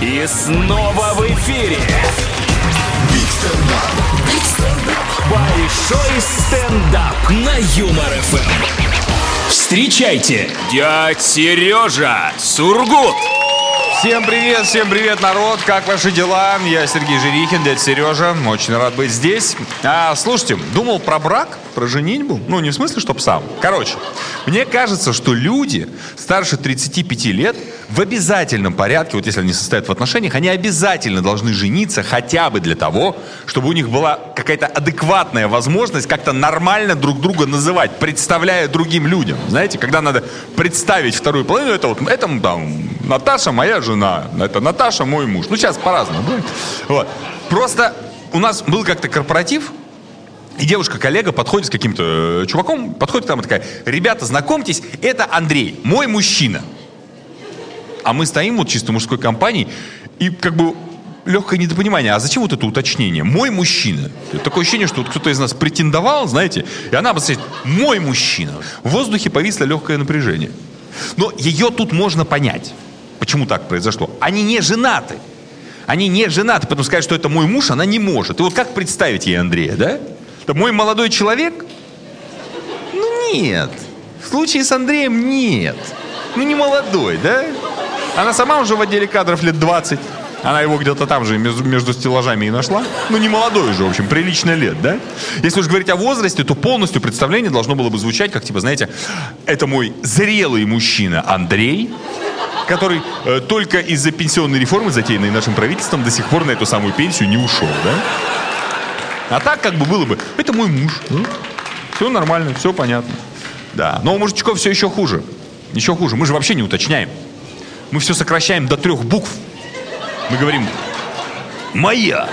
И снова в эфире. Большой стендап на Юмор ФМ. Встречайте, дядь Сережа Сургут. Всем привет, всем привет, народ! Как ваши дела? Я Сергей Жирихин, дядя Сережа. Очень рад быть здесь. А, слушайте, думал про брак, про женитьбу. Ну, не в смысле, чтоб сам. Короче, мне кажется, что люди старше 35 лет в обязательном порядке, вот если они состоят в отношениях, они обязательно должны жениться хотя бы для того, чтобы у них была какая-то адекватная возможность как-то нормально друг друга называть, представляя другим людям. Знаете, когда надо представить вторую половину, это вот, это там, Наташа моя жена, это Наташа мой муж. Ну, сейчас по-разному будет. Вот. Просто у нас был как-то корпоратив, и девушка-коллега подходит с каким-то э, чуваком, подходит там и такая, ребята, знакомьтесь, это Андрей, мой мужчина. А мы стоим вот чисто мужской компанией, и как бы легкое недопонимание. А зачем вот это уточнение? Мой мужчина. Такое ощущение, что вот кто-то из нас претендовал, знаете, и она бы сказать, мой мужчина. В воздухе повисло легкое напряжение. Но ее тут можно понять. Почему так произошло? Они не женаты. Они не женаты, поэтому сказать, что это мой муж, она не может. И вот как представить ей Андрея, да? Это мой молодой человек? Ну нет. В случае с Андреем нет. Ну не молодой, да? Она сама уже в отделе кадров лет 20. Она его где-то там же между, между стеллажами и нашла. Ну, не молодой же, в общем, прилично лет, да? Если уж говорить о возрасте, то полностью представление должно было бы звучать, как, типа, знаете, это мой зрелый мужчина Андрей, который э, только из-за пенсионной реформы, затеянной нашим правительством, до сих пор на эту самую пенсию не ушел, да? А так как бы было бы, это мой муж. Ну, все нормально, все понятно. Да, но у мужичков все еще хуже. Еще хуже. Мы же вообще не уточняем. Мы все сокращаем до трех букв. Мы говорим «моя».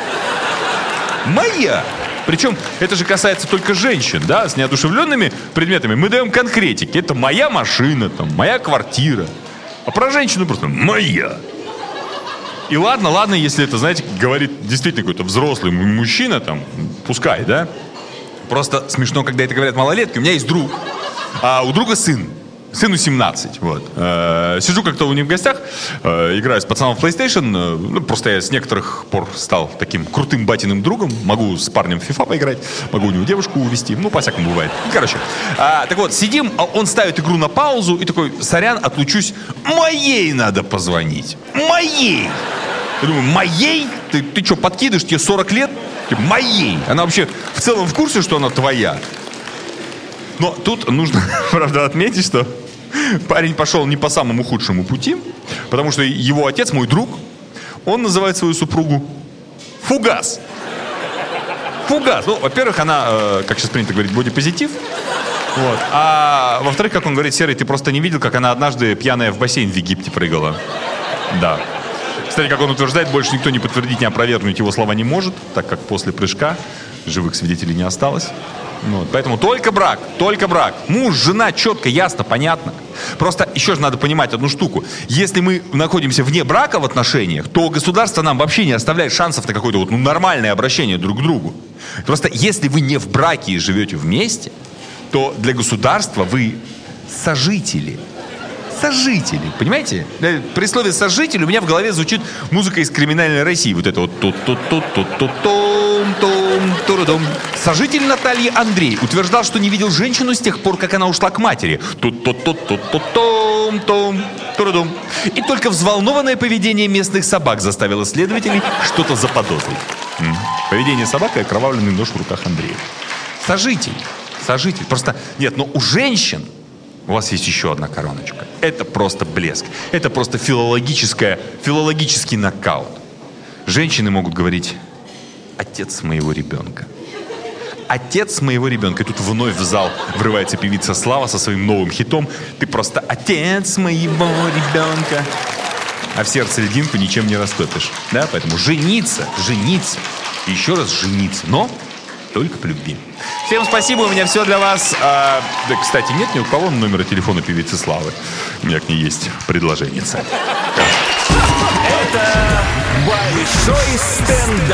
«Моя». Причем это же касается только женщин, да, с неодушевленными предметами. Мы даем конкретики. Это моя машина, там, моя квартира. А про женщину просто «моя». И ладно, ладно, если это, знаете, говорит действительно какой-то взрослый мужчина, там, пускай, да? Просто смешно, когда это говорят малолетки. У меня есть друг, а у друга сын. Сыну 17, вот. Э, сижу как-то у них в гостях, э, играю с пацаном в PlayStation. Э, ну, просто я с некоторых пор стал таким крутым батиным другом. Могу с парнем в FIFA поиграть, могу у него девушку увести. Ну, по-всякому бывает. Короче. А, так вот, сидим, а он ставит игру на паузу и такой, сорян, отлучусь. Моей надо позвонить. Моей! Я думаю, моей? Ты, ты что, подкидываешь, тебе 40 лет? Моей! Она вообще в целом в курсе, что она твоя? Но тут нужно, правда, отметить, что парень пошел не по самому худшему пути, потому что его отец, мой друг, он называет свою супругу Фугас. Фугас. Ну, во-первых, она, э, как сейчас принято говорить, бодипозитив. Вот. А во-вторых, как он говорит, Серый, ты просто не видел, как она однажды пьяная в бассейн в Египте прыгала. Да. Кстати, как он утверждает, больше никто не подтвердить, не опровергнуть его слова не может, так как после прыжка живых свидетелей не осталось. Вот, поэтому только брак, только брак. Муж, жена, четко, ясно, понятно. Просто еще же надо понимать одну штуку. Если мы находимся вне брака в отношениях, то государство нам вообще не оставляет шансов на какое-то вот, ну, нормальное обращение друг к другу. Просто если вы не в браке и живете вместе, то для государства вы сожители – сожители. Понимаете? При слове сожитель у меня в голове звучит музыка из криминальной России. Вот это вот тут том турудом. Сожитель Натальи Андрей утверждал, что не видел женщину с тех пор, как она ушла к матери. Тут тут тут тут тут том том турудом. И только взволнованное поведение местных собак заставило следователей что-то заподозрить. Поведение собак и окровавленный нож в руках Андрея. Сожитель. Сожитель. Просто, нет, но у женщин у вас есть еще одна короночка. Это просто блеск. Это просто филологическая, филологический нокаут. Женщины могут говорить «отец моего ребенка». Отец моего ребенка. И тут вновь в зал врывается певица Слава со своим новым хитом. Ты просто отец моего ребенка. А в сердце льдинку ничем не растопишь. Да, поэтому жениться, жениться. И еще раз жениться. Но только по любви. Всем спасибо, у меня все для вас. А, да, кстати, нет ни у кого номера телефона певицы Славы. У меня к ней есть предложение. Это большой стендап.